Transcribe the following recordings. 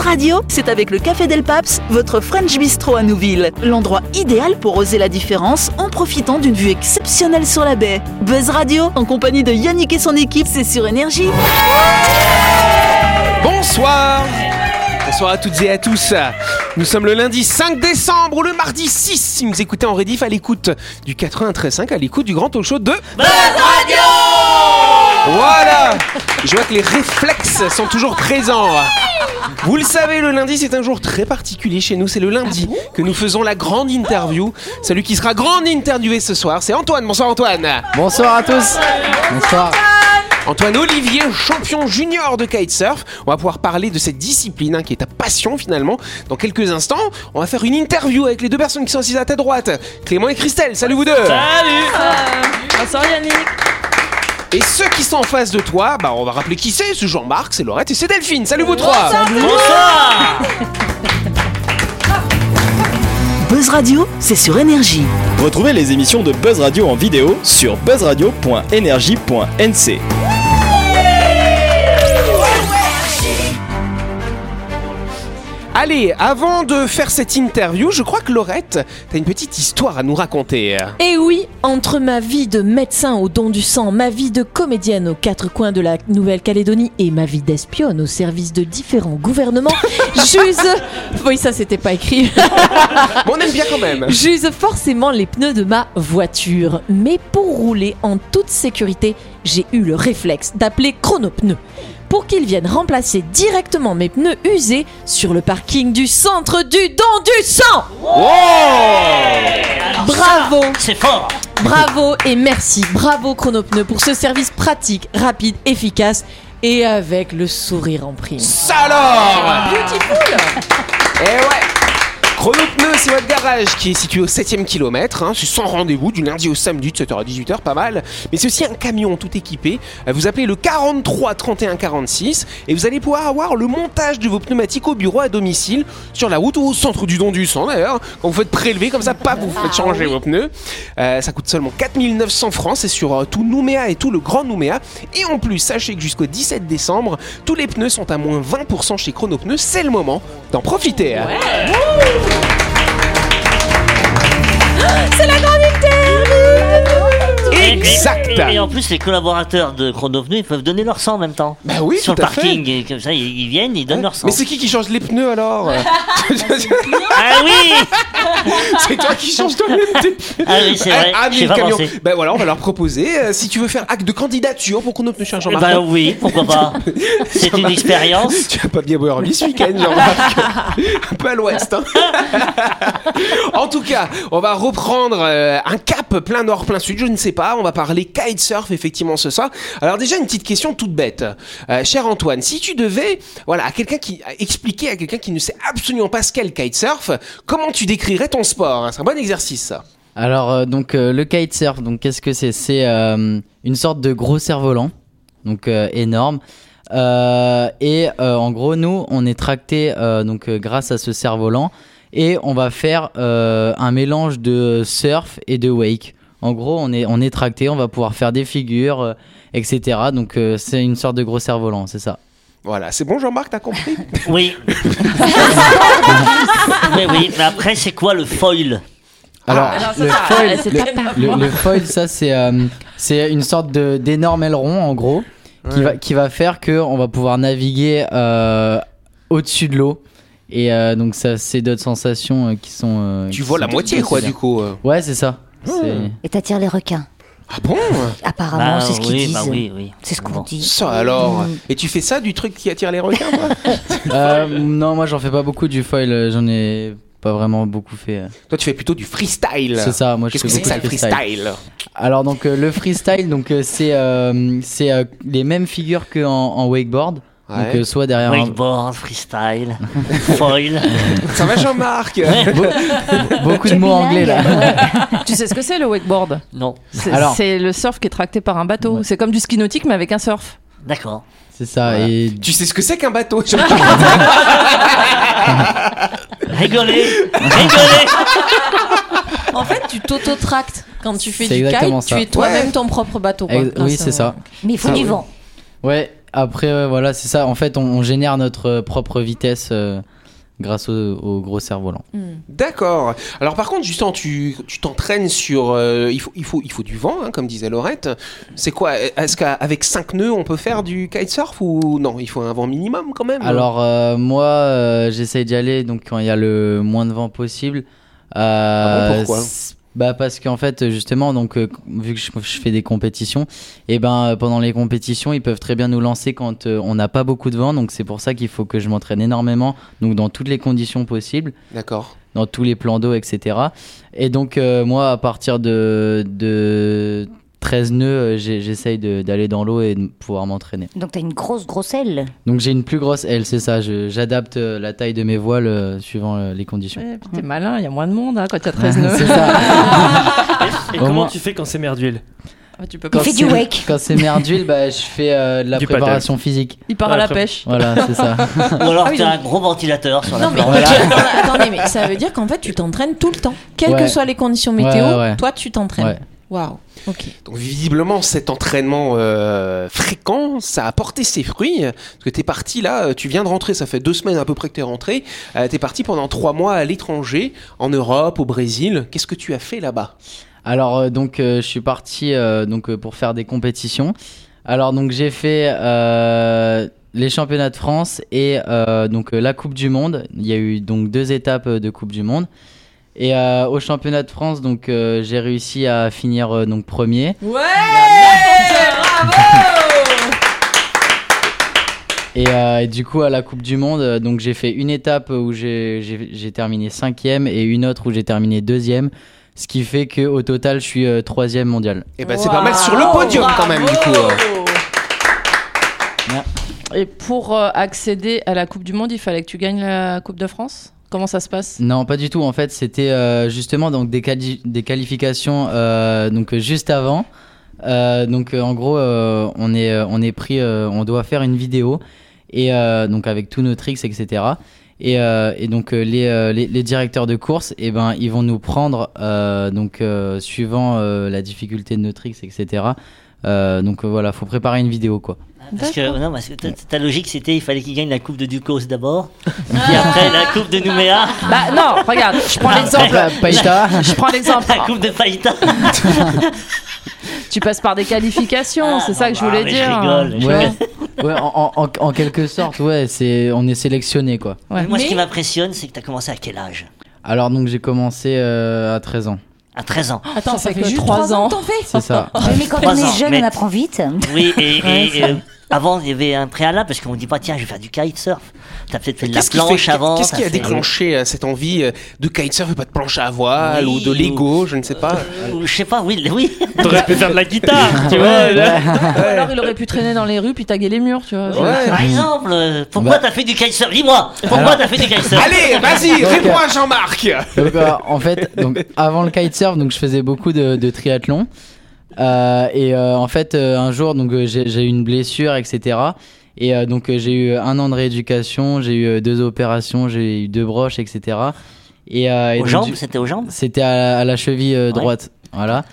Buzz Radio, c'est avec le Café Del Paps, votre French Bistro à Nouville. L'endroit idéal pour oser la différence en profitant d'une vue exceptionnelle sur la baie. Buzz Radio, en compagnie de Yannick et son équipe, c'est sur Énergie. Bonsoir Bonsoir à toutes et à tous. Nous sommes le lundi 5 décembre ou le mardi 6 si vous écoutez en rediff à l'écoute du 93.5, à l'écoute du grand talk show de Buzz Radio Voilà Je vois que les réflexes sont toujours présents. Vous le savez, le lundi c'est un jour très particulier chez nous. C'est le lundi que nous faisons la grande interview. Celui qui sera grande interviewé ce soir, c'est Antoine. Bonsoir Antoine Bonsoir à tous. Bonsoir. Antoine Olivier, champion junior de kitesurf. On va pouvoir parler de cette discipline hein, qui est ta passion finalement. Dans quelques instants, on va faire une interview avec les deux personnes qui sont assises à ta droite. Clément et Christelle, salut vous deux Bonsoir Yannick. Et ceux qui sont en face de toi, bah on va rappeler qui c'est, c'est Jean-Marc, c'est Laurette et c'est Delphine. Salut vous trois Buzz Radio, c'est sur Énergie. Retrouvez les émissions de Buzz Radio en vidéo sur buzzradio.energie.nc. Allez, avant de faire cette interview, je crois que Laurette, t'as une petite histoire à nous raconter. Et oui, entre ma vie de médecin au don du sang, ma vie de comédienne aux quatre coins de la Nouvelle-Calédonie et ma vie d'espionne au service de différents gouvernements, j'use. Oui, ça c'était pas écrit. Bon, on aime bien quand même. J'use forcément les pneus de ma voiture. Mais pour rouler en toute sécurité, j'ai eu le réflexe d'appeler Chronopneus pour qu'ils viennent remplacer directement mes pneus usés sur le parking du centre du don du sang. Bravo, C'est fort bravo et merci. Bravo Chronopneus pour ce service pratique, rapide, efficace et avec le sourire en prime. Ça alors Beautiful Eh ouais Chronopneu, c'est votre garage qui est situé au 7ème kilomètre. hein. C'est sans rendez-vous du lundi au samedi de 7h à 18h, pas mal. Mais c'est aussi un camion tout équipé. Euh, Vous appelez le 43 31 46 et vous allez pouvoir avoir le montage de vos pneumatiques au bureau à domicile, sur la route ou au centre du don du sang d'ailleurs. Quand vous faites prélever comme ça, pas vous faites changer vos pneus. Euh, ça coûte seulement 4900 francs. C'est sur euh, tout Nouméa et tout le Grand Nouméa. Et en plus, sachez que jusqu'au 17 décembre, tous les pneus sont à moins 20% chez Chronopneus. C'est le moment d'en profiter. Hein. Exact. Et, et en plus, les collaborateurs de Chronopneu, ils peuvent donner leur sang en même temps. Bah oui, Sur tout le à fait. parking, et comme ça, ils, ils viennent, ils donnent leur sang. Mais c'est qui qui change les pneus alors Ah oui C'est toi qui changes toi-même tes pneus. Ah oui, c'est vrai, Ah, mais j'ai le camion. pensé. Bah voilà, on va leur proposer. euh, si tu veux faire acte de candidature pour un Eh Jean-Marc. Bah oui, pourquoi pas C'est une expérience. Tu vas pas bien boire lui ce week-end, Jean-Marc. un peu à l'ouest. hein. en tout cas, on va reprendre euh, un cap plein nord, plein sud, je ne sais pas. On va parler kitesurf effectivement ce soir. Alors déjà une petite question toute bête, Euh, cher Antoine, si tu devais, voilà, à quelqu'un qui expliquer à quelqu'un qui ne sait absolument pas ce qu'est le kitesurf, comment tu décrirais ton sport hein? C'est un bon exercice ça. Alors euh, donc euh, le kitesurf, donc qu'est-ce que c'est? C'est euh, une sorte de gros cerf-volant, donc énorme. Et en gros, nous, on est tracté donc grâce à ce cerf-volant et on va faire un mélange de surf et de wake. En gros, on est on est tracté, on va pouvoir faire des figures, euh, etc. Donc euh, c'est une sorte de gros cerf-volant, c'est ça. Voilà, c'est bon Jean-Marc, t'as compris? Oui. mais oui, mais après, c'est quoi le foil? Alors, le foil, c'est le- Le, le foil, ça c'est euh, c'est une sorte de d'énorme aileron en gros qui va qui va faire que on va pouvoir naviguer euh, au-dessus de l'eau et euh, donc ça c'est d'autres sensations euh, qui sont. euh, Tu qui vois la moitié quoi du coup. euh. Ouais c'est ça. C'est- Et t'attires les requins. Ah bon? Apparemment, Bah c'est ce qu'ils oui, disent. bah oui, oui. C'est ce qu'on Bon. dit. Ça alors? Et tu fais ça du truc qui attire les requins Euh, non moi j'en fais pas beaucoup du foil, j'en ai pas vraiment beaucoup fait. Toi tu fais plutôt du freestyle. C'est ça, moi je Qu'est-ce fais que c'est que beaucoup ça de le freestyle. freestyle? Alors donc euh, le freestyle donc euh, c'est euh, c'est euh, les mêmes figures que en, en wakeboard. Donc Ouais. euh, soit derrière un- Wakeboard, freestyle, foil. Ça va Jean-Marc beaucoup de mots anglais là. Tu sais ce que c'est le wakeboard? Non, C'est Alors. c'est le surf qui est tracté par un bateau. Ouais. C'est comme du ski nautique mais avec un surf. d'accord. C'est ça Voilà. et Tu sais ce que c'est qu'un bateau Rigolez Rigolez En fait, tu t'auto-tractes quand tu fais du exactement kite. ça. Tu es toi-même Ouais. ton propre bateau. quoi, oui c'est ça. Mais il faut Ah du oui. vent. Ouais, Après, voilà, c'est ça. En fait, on, on génère notre euh, propre vitesse euh, grâce au, au gros cerf-volant. D'accord. Alors par contre, justement, tu tu t'entraînes sur. euh, il faut il faut il faut du vent, hein, comme disait Laurette. C'est quoi Est-ce qu'avec 5 nœuds, on peut faire du kitesurf ou non? Il faut un vent minimum quand même. Alors, euh, moi, euh, j'essaye d'y aller donc quand il y a le moins de vent possible. Euh, Ah bon, pourquoi? Bah parce qu'en fait justement donc euh, vu que je, je fais des compétitions et ben euh, pendant les compétitions ils peuvent très bien nous lancer quand euh, on n'a pas beaucoup de vent donc c'est pour ça qu'il faut que je m'entraîne énormément donc dans toutes les conditions possibles D'accord. dans tous les plans d'eau, etc. Et donc, moi, à partir de, de 13 nœuds, euh, j'essaye d'aller dans l'eau et de pouvoir m'entraîner. Donc t'as une grosse grosse aile. Donc, j'ai une plus grosse aile, c'est ça. J'adapte euh, la taille de mes voiles euh, suivant euh, les conditions. Ouais, T'es malin, il y a moins de monde hein, quand il y a 13 nœuds. c'est ça. Et comment moins- tu fais quand c'est mer d'huile Ah, tu peux Il pas. fait du wake. Quand c'est mer d'huile, bah, je fais euh, de la Du préparation physique. Il part Ah, à la pêche. Voilà, c'est ça. Ou alors Ah oui, t'as donc- un gros ventilateur sur la Non mais planche. attendez, mais ça veut dire qu'en fait tu t'entraînes tout le temps, quelles Ouais. que soient les conditions météo. Ouais, ouais. Toi tu t'entraînes. Waouh. Ok. Donc visiblement, cet entraînement euh, fréquent, ça a porté ses fruits. Parce que t'es parti là, euh, tu viens de rentrer, ça fait deux semaines à peu près que t'es rentré. Euh, t'es parti pendant trois mois à l'étranger, en Europe, au Brésil. Qu'est-ce que tu as fait là-bas? Alors euh, donc euh, je suis parti euh, donc euh, pour faire des compétitions. Alors donc j'ai fait euh, les championnats de France et euh, donc euh, la Coupe du Monde. Il y a eu donc deux étapes de Coupe du Monde. Et euh, au championnat de France donc euh, j'ai réussi à finir euh, donc premier. Ouais. Et, euh, et du coup à la Coupe du Monde donc j'ai fait une étape où j'ai terminé cinquième et une autre où j'ai terminé deuxième. Ce qui fait que au total je suis euh, troisième mondial. Eh ben c'est pas mal sur le podium quand même du coup. euh. Et pour euh, accéder à la Coupe du Monde, il fallait que tu gagnes la Coupe de France? Comment ça se passe? Non, pas du tout. En fait, c'était euh, justement donc des, quali- des qualifications euh, donc juste avant. Euh, donc euh, en gros, euh, on est on est pris, on doit faire une vidéo et donc avec tous nos tricks, etc. Et, donc les, les, directeurs de course, et ben ils vont nous prendre donc suivant la difficulté de nos tricks, etc. Euh, donc euh, voilà, faut préparer une vidéo quoi. Parce que, non, parce que ta, ta logique c'était il fallait qu'il gagne la coupe de Ducos d'abord, puis après la coupe de Nouméa, Bah non, regarde, je prends l'exemple. Païta. Je prends l'exemple. la coupe de Païta. Tu passes par des qualifications, c'est ça que je Ah, voulais mais dire. Je rigole. je Ouais, en, en, en quelque sorte, ouais, c'est on est sélectionné quoi. Ouais. Moi, ce qui m'impressionne, c'est que tu as commencé à quel âge? Alors donc j'ai commencé euh, à 13 ans. À 13 ans. Attends, Ça ça, fait fait juste juste trois 3 ans ans. que t'en fais. C'est ça. Oui, mais quand on est jeune, mais- on apprend vite. Oui, et, Ouais, et, ça. euh, avant, il y avait un préalable parce qu'on dit pas, tiens, je vais faire du kitesurf. Tu as peut-être fait de la planche fait- avant. qu'est-ce t'as qui a fait- déclenché euh, cette envie euh, de kitesurf et pas de planche à voile Oui, ou de Lego, je ne sais pas Ou Je sais pas, oui, oui. T'aurais pu faire de la guitare, tu vois. là. Ou alors il aurait pu traîner dans les rues puis taguer les murs, tu vois. Ouais. Par exemple, euh, pourquoi Bah. t'as fait du kitesurf? Dis-moi, pourquoi t'as fait du kitesurf? Allez, vas-y, réponds à Jean-Marc Donc euh, en fait, donc avant le kitesurf, donc je faisais beaucoup de, de triathlon. Euh, et euh, en fait, euh, un jour, donc j'ai eu une blessure, etc. Et euh, donc euh, j'ai eu un an de rééducation, j'ai eu deux opérations, j'ai eu deux broches, etc. Et, euh, et Aux donc, jambes, c'était aux jambes? C'était à, la- à la cheville euh, Ouais. droite, voilà.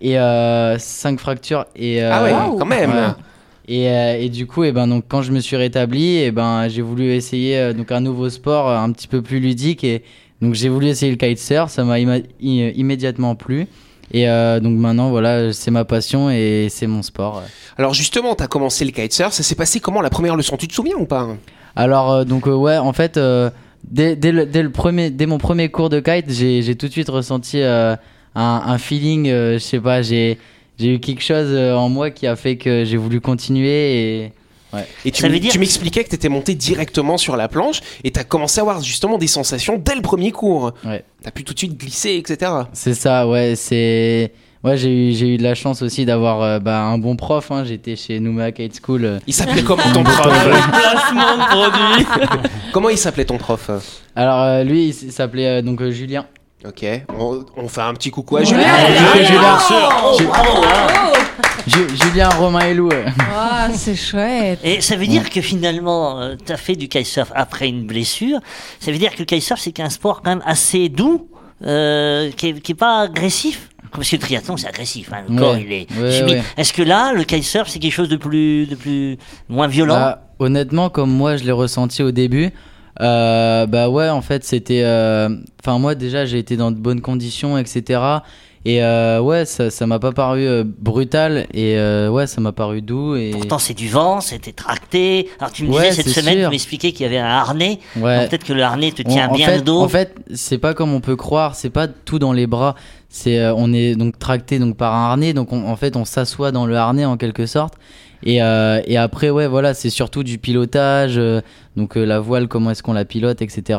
Et euh, cinq fractures. Et, euh, Ah ouais, quand même Ouais. Et, euh, et du coup, et ben, donc, quand je me suis rétabli, et ben, j'ai voulu essayer euh, donc, un nouveau sport euh, un petit peu plus ludique. Et donc j'ai voulu essayer le kitesurf, ça m'a immédiatement plu. Et euh, donc maintenant, voilà, c'est ma passion et c'est mon sport. Alors justement, t'as commencé le kitesurf, ça s'est passé comment la première leçon? Tu te souviens ou pas? Alors, euh, donc, euh, ouais, en fait, dès, dès, le, dès, le premier, dès mon premier cours de kite, j'ai tout de suite ressenti un, un feeling, je sais pas, j'ai eu quelque chose en moi qui a fait que j'ai voulu continuer et. Et tu tu m'expliquais que t'étais monté directement sur la planche et t'as commencé à avoir justement des sensations dès le premier cours. Ouais. T'as pu tout de suite glisser, etc. C'est ça, ouais, c'est. Ouais, j'ai eu, j'ai eu de la chance aussi d'avoir euh, bah, un bon prof. Hein. J'étais chez Nouma Kite School. euh. Il s'appelait comment ton prof? Placement de produit. Comment il s'appelait ton prof? Alors, euh, lui, il s'appelait euh, donc euh, Julien. Ok, on, on fait un petit coucou à Ouais. Julien. Julien, Julien, Oh, hein. Ju- Julien, Romain et Lou. Ah, c'est chouette. Et ça veut dire que finalement, euh, t'as fait du kitesurf après une blessure. Ça veut dire que le kitesurf, c'est qu'un sport quand même assez doux, euh, qui, est, qui est pas agressif. Parce que le triathlon, c'est agressif. hein, Le Ouais. corps, il est Ouais, subi. ouais. Est-ce que là, le kitesurf, c'est quelque chose de plus, de plus moins violent? Bah, honnêtement, comme moi je l'ai ressenti au début, euh, bah ouais, en fait, c'était. euh, Enfin, moi déjà, j'ai été dans de bonnes conditions, etc. Et euh, ouais, ça ça m'a pas paru euh, brutal et euh, ouais, ça m'a paru doux. Et... Pourtant, c'est du vent, c'était tracté. Alors, tu me disais cette semaine, sûr. tu m'expliquais qu'il y avait un harnais. Ouais. Peut-être que le harnais te On- tient en bien fait, le dos. En fait, c'est pas comme on peut croire, c'est pas tout dans les bras. C'est euh, on est donc tracté donc par un harnais, donc on- en fait on s'assoit dans le harnais en quelque sorte. Et, euh, et après ouais voilà, c'est surtout du pilotage, euh, donc euh, la voile comment est-ce qu'on la pilote, etc.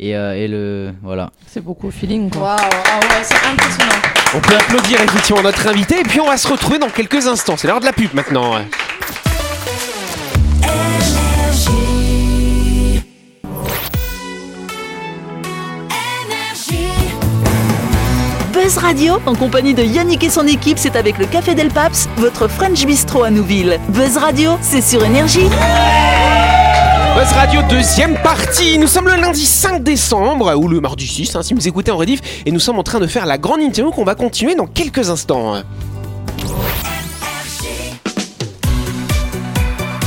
Et, euh, et le voilà. C'est beaucoup au feeling, quoi. Waouh, ah ouais, c'est impressionnant. On peut applaudir effectivement notre invité et puis on va se retrouver dans quelques instants. C'est l'heure de la pub maintenant. Buzz Radio, en compagnie de Yannick et son équipe, c'est avec le Café Del Paps, votre French Bistro à Nouville. Buzz Radio, c'est sur Énergie. Radio, deuxième partie. Nous sommes le lundi 5 décembre, ou le mardi 6, hein, si vous écoutez en rediff, et nous sommes en train de faire la grande interview qu'on va continuer dans quelques instants.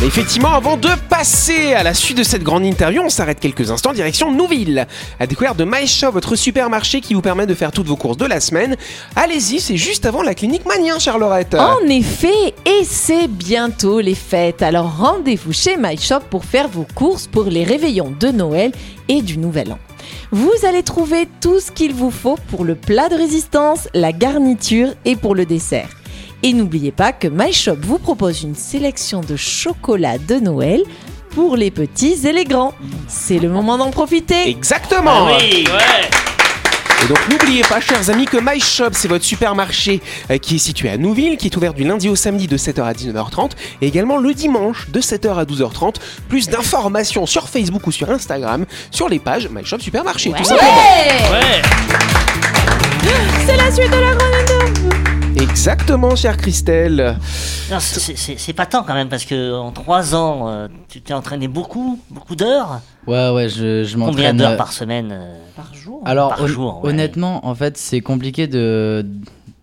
Effectivement, avant de passer à la suite de cette grande interview, on s'arrête quelques instants direction Nouville, à découvrir de MyShop, votre supermarché qui vous permet de faire toutes vos courses de la semaine. Allez-y, c'est juste avant la clinique Manien, Charlorette. En effet, et c'est bientôt les fêtes. Alors rendez-vous chez MyShop pour faire vos courses pour les réveillons de Noël et du Nouvel An. Vous allez trouver tout ce qu'il vous faut pour le plat de résistance, la garniture et pour le dessert. Et n'oubliez pas que MyShop vous propose une sélection de chocolat de Noël pour les petits et les grands. C'est le moment d'en profiter. Exactement. Ah oui, ouais. Et donc n'oubliez pas, chers amis, que My Shop, c'est votre supermarché euh, qui est situé à Nouville, qui est ouvert du lundi au samedi de 7h à 19h30 et également le dimanche de 7h à 12h30. Plus d'informations sur Facebook ou sur Instagram sur les pages My Shop Supermarché, tout simplement. Ouais. C'est la suite de la grande. Exactement, chère Christelle. C'est- pas tant quand même, parce que en trois ans, euh, tu t'es entraîné beaucoup, beaucoup d'heures. Ouais ouais, je, je Combien m'entraîne. d'heures euh, par semaine euh, Par jour. Alors par hon- jour, ouais. honnêtement, en fait, c'est compliqué de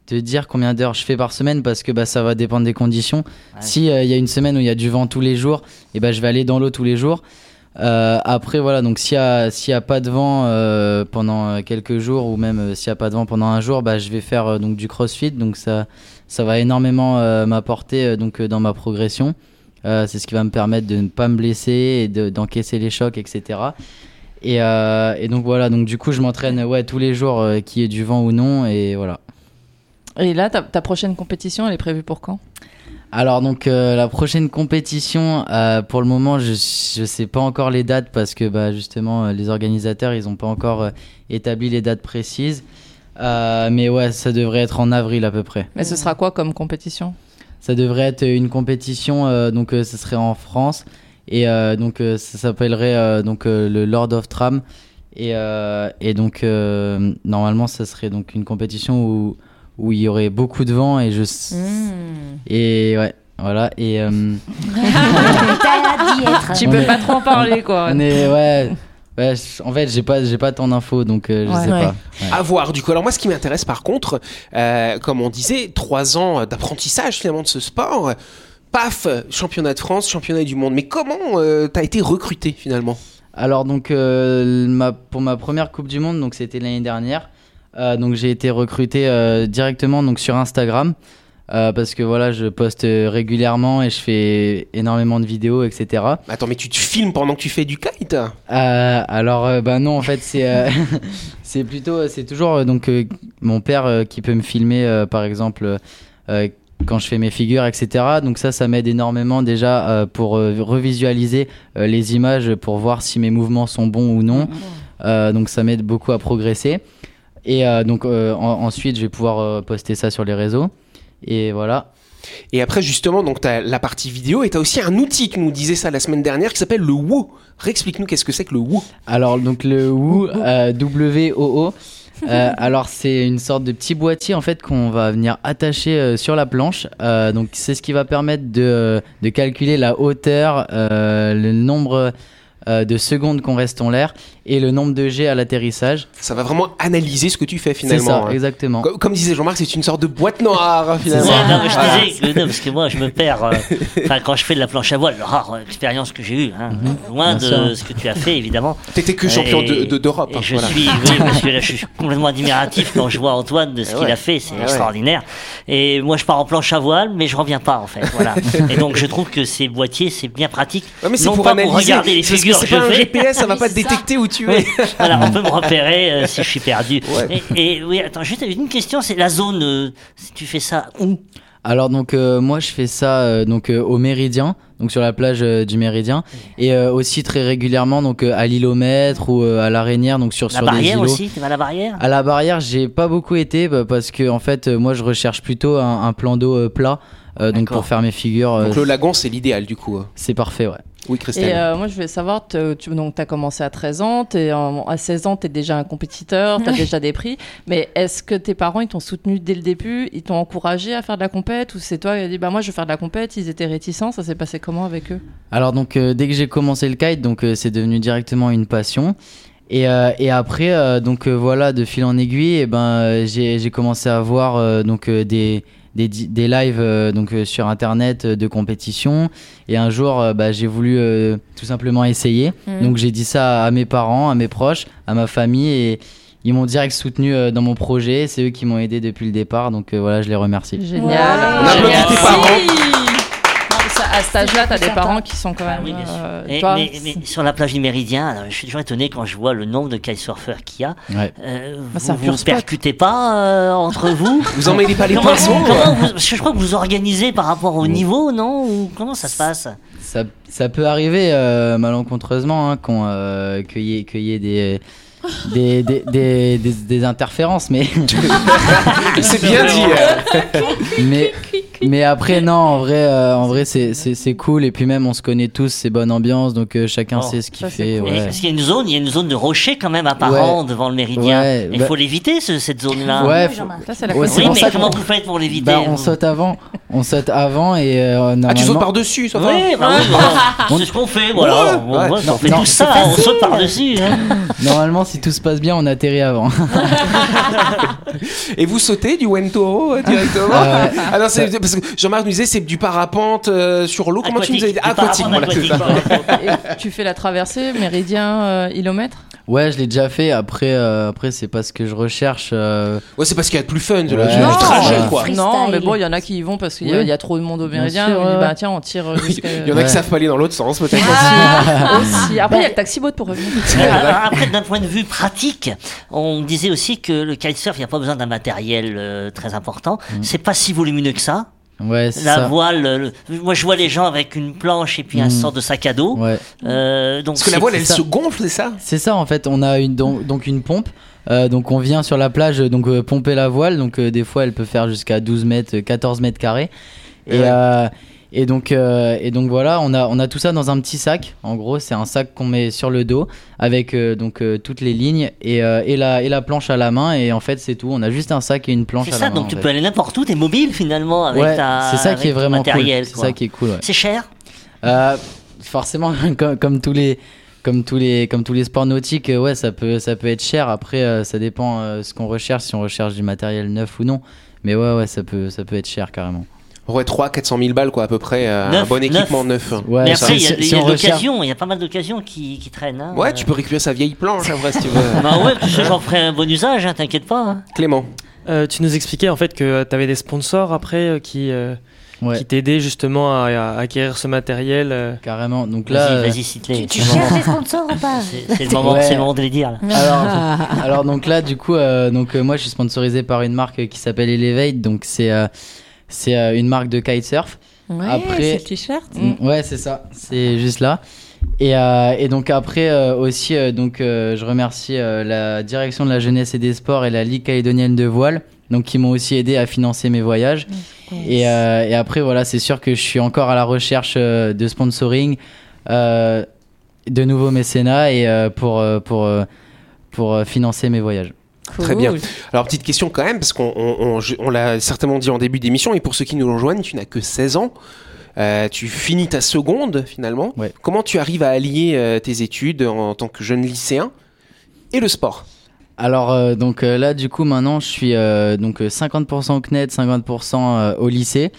de dire combien d'heures je fais par semaine parce que bah, ça va dépendre des conditions. Si euh, il y a une semaine où il y a du vent tous les jours, et ben je vais aller dans l'eau tous les jours. Euh, après voilà, donc s'il y a a pas de vent euh, pendant euh, quelques jours ou même s'il y a pas de vent pendant un jour, bah je vais faire donc du CrossFit, donc ça ça va énormément m'apporter donc dans ma progression. C'est ce qui va me permettre de ne pas me blesser et de- d'encaisser les chocs, etc. Et, donc voilà, donc du coup je m'entraîne ouais tous les jours, qu'il y ait du vent ou non, et voilà. Et là, ta, ta prochaine compétition, elle est prévue pour quand? Alors donc euh, la prochaine compétition, euh, pour le moment je je sais pas encore les dates parce que bah justement euh, les organisateurs ils ont pas encore établi les dates précises. Mais ouais, ça devrait être en avril à peu près. Mais ce sera quoi comme compétition? Ça devrait être une compétition, donc ce serait en France et donc ça s'appellerait donc le Lord of Tram et et donc normalement ça serait donc une compétition où où il y aurait beaucoup de vent et je Mmh. et ouais voilà et euh. Tu On peux est- pas trop en parler, quoi. on est ouais en fait j'ai pas j'ai pas tant d'infos donc euh, je Ouais. sais Ouais. pas Ouais. À voir du coup. Alors moi ce qui m'intéresse par contre, euh, comme on disait, trois ans d'apprentissage finalement de ce sport. Paf, championnat de France, championnat du monde. Mais comment euh, t'as été recruté finalement? Alors donc euh, ma, pour ma première Coupe du Monde, donc c'était l'année dernière. Euh, donc j'ai été recruté euh, directement donc sur Instagram euh, parce que voilà je poste régulièrement et je fais énormément de vidéos etc. Attends, mais tu te filmes pendant que tu fais du kite? Euh, alors euh, bah non en fait c'est euh, c'est plutôt c'est toujours donc euh, mon père euh, qui peut me filmer euh, par exemple euh, quand je fais mes figures etc. Donc ça ça m'aide énormément déjà euh, pour euh, revisualiser euh, les images pour voir si mes mouvements sont bons ou non. Euh, donc ça m'aide beaucoup à progresser. Et euh, donc euh, en- ensuite je vais pouvoir euh, poster ça sur les réseaux. Et voilà. Et après, justement, donc t'as la partie vidéo et t'as aussi un outil, tu nous disais ça la semaine dernière, qui s'appelle le WOO. Réexplique-nous qu'est-ce que c'est que le WOO. Alors donc le WOO, euh, W-O-O. euh, alors c'est une sorte de petit boîtier en fait qu'on va venir attacher euh, sur la planche. Euh, donc c'est ce qui va permettre de, de calculer la hauteur, euh, le nombre euh, de secondes qu'on reste en l'air et le nombre de G à l'atterrissage. Ça va vraiment analyser ce que tu fais C'est finalement. ça, hein. exactement. Comme, comme disait Jean-Marc, c'est une sorte de boîte noire finalement. non, mais je Voilà. disais que non, parce que moi je me perds. euh, Enfin, quand je fais de la planche à voile, rare expérience que j'ai eue, hein, loin Mhm. Bien de sûr. ce que tu as fait évidemment. T'étais que champion Et- de- de- d'Europe. hein, je voilà. suis, oui, parce que là je suis complètement admiratif quand je vois Antoine de ce Eh qu'il ouais. a fait, c'est Eh ouais. extraordinaire. Et moi je pars en planche à voile, mais je reviens pas en fait. Voilà. et donc je trouve que ces boîtiers c'est bien pratique. Ouais, mais c'est non pour pas analyser. pour regarder les parce figures c'est pas un. GPS, ça va pas détecter où tu es. voilà, on peut me repérer euh, si je suis perdu. Ouais. Et, et oui, attends, juste une question, c'est la zone. euh, si tu fais ça où? Alors donc euh, moi je fais ça euh, donc euh, au Méridien, donc sur la plage euh, du Méridien, et euh, aussi très régulièrement donc euh, à l'îlomètre ou euh, à l'Arénière, donc sur La sur des barrière îlots. aussi Tu vas à la barrière? À la barrière, j'ai pas beaucoup été bah, parce que en fait, euh, moi, je recherche plutôt un, un plan d'eau euh, plat, euh, donc pour faire mes figures, euh, Donc le lagon, c'est l'idéal du coup. c'est parfait, ouais. Oui, Christelle. Et euh, moi, je voulais savoir, tu donc, as commencé à 13 ans, en- à 16 ans, tu es déjà un compétiteur, tu as déjà des prix. Mais est-ce que tes parents, ils t'ont soutenu dès le début Ils t'ont encouragé à faire de la compète Ou c'est toi qui as dit, bah moi, je veux faire de la compète Ils étaient réticents Ça s'est passé comment avec eux? Alors donc euh, dès que j'ai commencé le kite, donc euh, c'est devenu directement une passion. Et, euh, et après, euh, donc euh, voilà, de fil en aiguille, et ben euh, j'ai commencé à voir euh, donc euh, des des, des lives euh, donc euh, sur internet euh, de compétition et un jour euh, bah, j'ai voulu euh, tout simplement essayer Mhm. donc j'ai dit ça à mes parents à mes proches à ma famille et ils m'ont direct soutenu euh, dans mon projet c'est eux qui m'ont aidé depuis le départ donc euh, voilà je les remercie Génial. On applaudit tes Merci. parents. À cet âge-là, tu as des parents qui sont quand Ah même. oui, bien sûr. euh, mais, mais sur la plage du Méridien, alors, je suis toujours étonné quand je vois le nombre de kitesurfers qu'il y a. Ouais. Euh, Bah, vous spot. percutez pas euh, entre vous Vous en mêlez pas les Comment, pinceaux comment vous- je crois que vous organisez par rapport au niveau, non Ou comment ça se passe? Ça, ça peut arriver euh, malencontreusement hein, euh, y qu'il y ait des, des, des, des, des- interférences, mais, C'est bien dit. euh. mais, mais après, non, en vrai, euh, en vrai c'est, c'est, c'est cool. Et puis même, on se connaît tous, c'est bonne ambiance, donc euh, chacun Oh, sait ce qu'il fait. cool. Ouais. Parce qu'il y a une zone, il y a une zone de rocher quand même apparent devant le Méridien. Ouais, Il bah- faut l'éviter ce- cette zone-là. Ouais, Oui, faut- c'est Ouais, Oui, pour mais ça comment vous faites pour l'éviter bah, on saute avant, on saute avant et euh, Ah, tu normalement- sautes par-dessus, ça va Oui, bah oui, voilà. c'est ce qu'on fait, voilà. Ouais, on, ouais. on- on Non, fait non, tout ça, on saute par-dessus. hein. normalement, si tout se passe bien, on atterrit avant. Et vous sautez du Wentoro euh, directement Ah. Ah non, c'est parce que Jean-Marc nous disait c'est du parapente euh, sur l'eau. Comment tu nous avais dit Aquatique, voilà, c'est ça. tu fais la traversée, méridien, euh, kilomètre? Ouais, je l'ai déjà fait. Après, euh, après, c'est pas ce que je recherche. euh, Ouais, c'est parce qu'il y a de plus fun, Ouais. le Non, trajet euh, quoi. freestyle. Non, mais bon, il y en a qui y vont parce qu'il y, a- Oui. il y a trop de monde au Bien méridien. sûr, on dit, ouais. bah tiens, on tire euh, jusqu'à. Il y en a Ouais. qui savent pas aller dans l'autre sens peut-être. Aussi. Après, il y a le taxi-boat pour revenir. Alors, Après, d'un point de vue pratique, on disait aussi que le kitesurf, il n'y a pas besoin d'un matériel euh, très important. C'est pas si volumineux que ça. Ouais, La ça. voile, le- moi je vois les gens avec une planche et puis un Mm. sort de sac à dos. Ouais. Euh, donc Parce que la voile elle ça. se gonfle, c'est ça? C'est ça en fait, on a une, donc, donc une pompe, euh, donc on vient sur la plage donc euh, pomper la voile, donc euh, des fois elle peut faire jusqu'à 12 mètres, euh, 14 mètres carrés. Et, Ouais. Et, donc, euh, et donc voilà, on a, on a tout ça dans un petit sac, en gros c'est un sac qu'on met sur le dos avec euh, donc euh, toutes les lignes et, et, la, et la planche à la main et en fait c'est tout, on a juste un sac et une planche C'est à ça, la main. donc en tu fait. peux aller n'importe où, t'es mobile finalement avec Ouais, ta c'est ça qui est vraiment cool. C'est ça qui est cool. ouais. C'est cher forcément, comme, comme tous les, comme tous les, comme tous les sports nautiques, ouais, ça peut, ça peut être cher. Après, euh, ça dépend euh, ce qu'on recherche, si on recherche du matériel neuf ou non. Mais ouais, ouais, ça peut, ça peut être cher carrément. Ouais, 3 400 000 balles quoi à peu près euh, un bon équipement neuf. Ouais, Mais après, il y a, si- y il y pas mal d'occasions qui, qui traînent. hein. Ouais, tu peux récupérer sa vieille planche en vrai si tu veux. Bah ouais, tu sais, j'en ferai un bon usage, hein, t'inquiète pas. hein. Clément. Euh, tu nous expliquais en fait que tu avais des sponsors après euh, qui, euh, Ouais, qui t'aidaient justement à, à acquérir ce matériel. euh. carrément. Donc là, Vas-y, euh, vas-y, cite-les. Tu cherches des sponsors ou pas C'est le moment, Ouais. c'est le moment de les dire. là. alors, alors donc là, du coup, euh, donc euh, moi, je suis sponsorisé par une marque qui s'appelle Elevate. Donc c'est, euh, c'est euh, une marque de kitesurf. Ouais, Après- c'est le t-shirt. Mm, Ouais, c'est ça. C'est juste là. Et, euh, et donc après euh, aussi, euh, donc je remercie la direction de la jeunesse et des sports et la Ligue calédonienne de voile, donc qui m'ont aussi aidé à financer mes voyages. Et, et après voilà, c'est sûr que je suis encore à la recherche de sponsoring, de nouveaux mécénats et pour pour pour financer mes voyages. Très bien. Alors petite question quand même parce qu'on on, on- je- on l'a certainement dit en début d'émission et pour ceux qui nous rejoignent, tu n'as que 16 ans. Euh, tu finis ta seconde finalement. Ouais. Comment tu arrives à allier euh, tes études en tant que jeune lycéen et le sport? Alors euh, donc euh, là du coup maintenant je suis euh, donc euh, 50% au CNED, 50% euh, au lycée.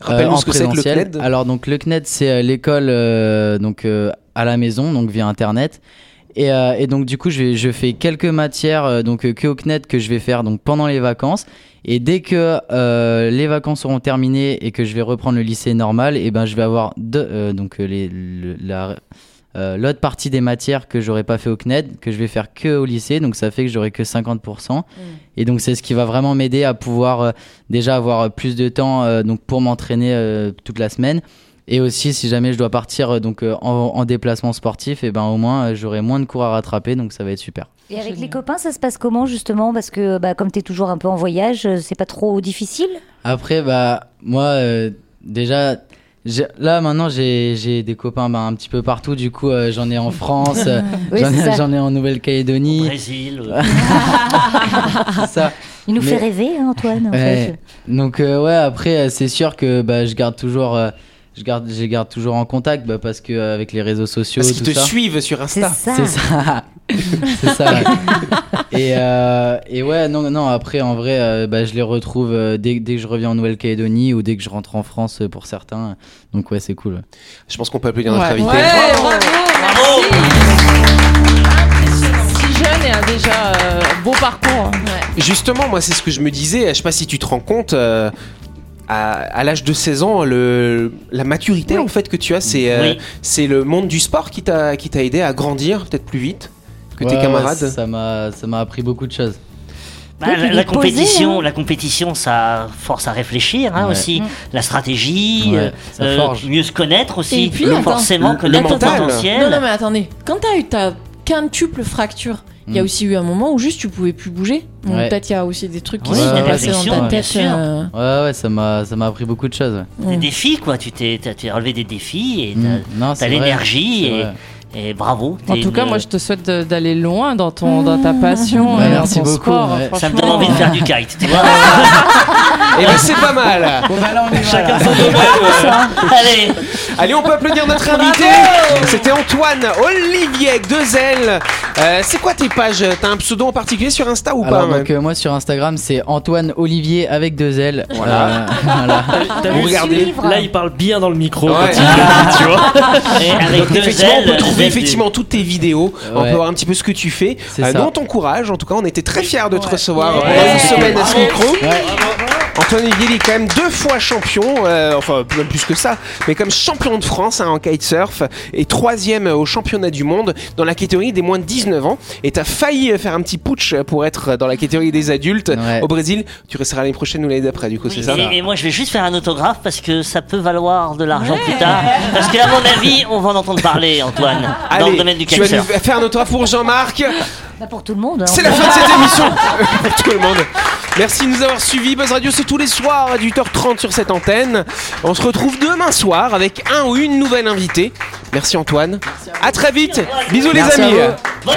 Rappelle-nous en ce que c'est que le présentiel. CNED. Alors donc le CNED c'est euh, l'école euh, donc euh, à la maison donc via internet. Et, euh, et donc du coup je, vais- je fais quelques matières euh, donc euh, que au CNED que je vais faire donc pendant les vacances. Et dès que euh, les vacances seront terminées et que je vais reprendre le lycée normal, et ben je vais avoir deux, donc les, le- la l'autre partie des matières que j'aurais pas fait au CNED, que je vais faire que au lycée, donc ça fait que j'aurai que 50%. Et donc c'est ce qui va vraiment m'aider à pouvoir déjà avoir plus de temps donc pour m'entraîner toute la semaine. Et aussi si jamais je dois partir euh, donc euh, en, en déplacement sportif, et ben au moins euh, j'aurai moins de cours à rattraper, donc ça va être super. Et avec les copains, ça se passe comment justement? Parce que bah, comme tu es toujours un peu en voyage, c'est pas trop difficile? Après, bah, moi, euh, déjà, là, maintenant, j'ai des copains bah, un petit peu partout. Du coup, euh, j'en ai en France, euh, Oui, j'en ai, en Nouvelle-Calédonie. Brésil. ça. Il nous Mais- fait rêver, hein, Antoine. En Ouais. fait. Donc, euh, ouais, après, c'est sûr que bah, je garde toujours. Je garde, je les garde toujours en contact bah, parce que euh, avec les réseaux sociaux, Parce qu'ils te ça. suivent sur Insta. C'est ça. c'est ça. ouais. et, euh, et ouais, non, non, après, en vrai, euh, bah, je les retrouve euh, dès, dès que je reviens en Nouvelle-Calédonie ou dès que je rentre en France euh, pour certains. Donc, ouais, c'est cool. Je pense qu'on peut applaudir notre Ouais. invité. Ouais, bravo, Bravo. merci. Si jeune et un déjà euh, beau parcours. Justement, moi, c'est ce que je me disais. Je sais pas si tu te rends compte. À, à l'âge de 16 ans, le, la maturité en fait que tu as, c'est euh, Oui. le monde du sport qui t'a qui t'a aidé à grandir peut-être plus vite que tes camarades. ça m'a ça m'a appris beaucoup de choses. Bah, la, posé, compétition, hein. la compétition, ça force à réfléchir hein, Ouais. aussi. Mm. La stratégie, Ouais, euh, euh, mieux se connaître aussi. Et puis, Le- attends, forcément, le- connaître le ton mental. potentiel. Non, non, mais attendez. Quand t'as eu ta quintuple fracture, il y a Mm. aussi eu un moment où juste tu pouvais plus bouger. Donc Ouais. peut-être il y a aussi des trucs qui Oui, se sont passés dans ta bien tête. sûr. euh, Ouais, ouais, ça m'a ça m'a appris beaucoup de choses. ouais. Des défis, quoi. Tu t'es, t'as, t'as relevé des défis et t'as, Mm. Non, t'as c'est vrai, l'énergie c'est et, vrai. Et bravo. En tout cas, moi, je te souhaite de- d'aller loin dans, ton, dans ta passion Ouais, et dans merci ton beaucoup, sport. ouais. Ça me donne envie de faire du kite, tu vois. Et ben c'est pas mal. Chacun son domaine. Allez, Allez, on peut applaudir notre invité. C'était Antoine Olivier avec deux L. Euh, c'est quoi tes pages? T'as un pseudo en particulier sur Insta ou Alors pas donc euh, moi sur Instagram c'est Antoine Olivier avec deux L. Voilà. Euh, voilà. T'as vu, regardez. Là, il parle bien dans le micro. Ouais. quand il parle, tu vois. et avec Donc, deux effectivement, on peut ailes, trouver effectivement toutes tes vidéos. On peut voir un petit peu ce que tu fais. C'est Euh, ça. nous, on t'encourage. En tout cas, on était très fiers de te recevoir Ouais. une semaine à ce micro. Il est quand même deux fois champion, euh, enfin même plus que ça, mais comme champion de France hein, en kitesurf et troisième au championnat du monde dans la catégorie des moins de 19 ans. Et t'as failli faire un petit putsch pour être dans la catégorie des adultes Ouais. au Brésil. Tu resteras l'année prochaine ou l'année d'après, du coup, Oui, c'est ça et, et moi je vais juste faire un autographe parce que ça peut valoir de l'argent plus tard. Parce qu'à mon avis, on va en entendre parler, Antoine, dans le domaine du tu vas kitesurf. nous faire un autographe pour Jean-Marc. Bah, pour tout le monde. hein. C'est la fin de cette émission pour tout le monde. Merci de nous avoir suivis. Buzz Radio, c'est tous les soirs à 18h30 sur cette antenne. On se retrouve demain soir avec un ou une nouvelle invitée. Merci Antoine. À très vite. Bisous les Merci amis. Bonne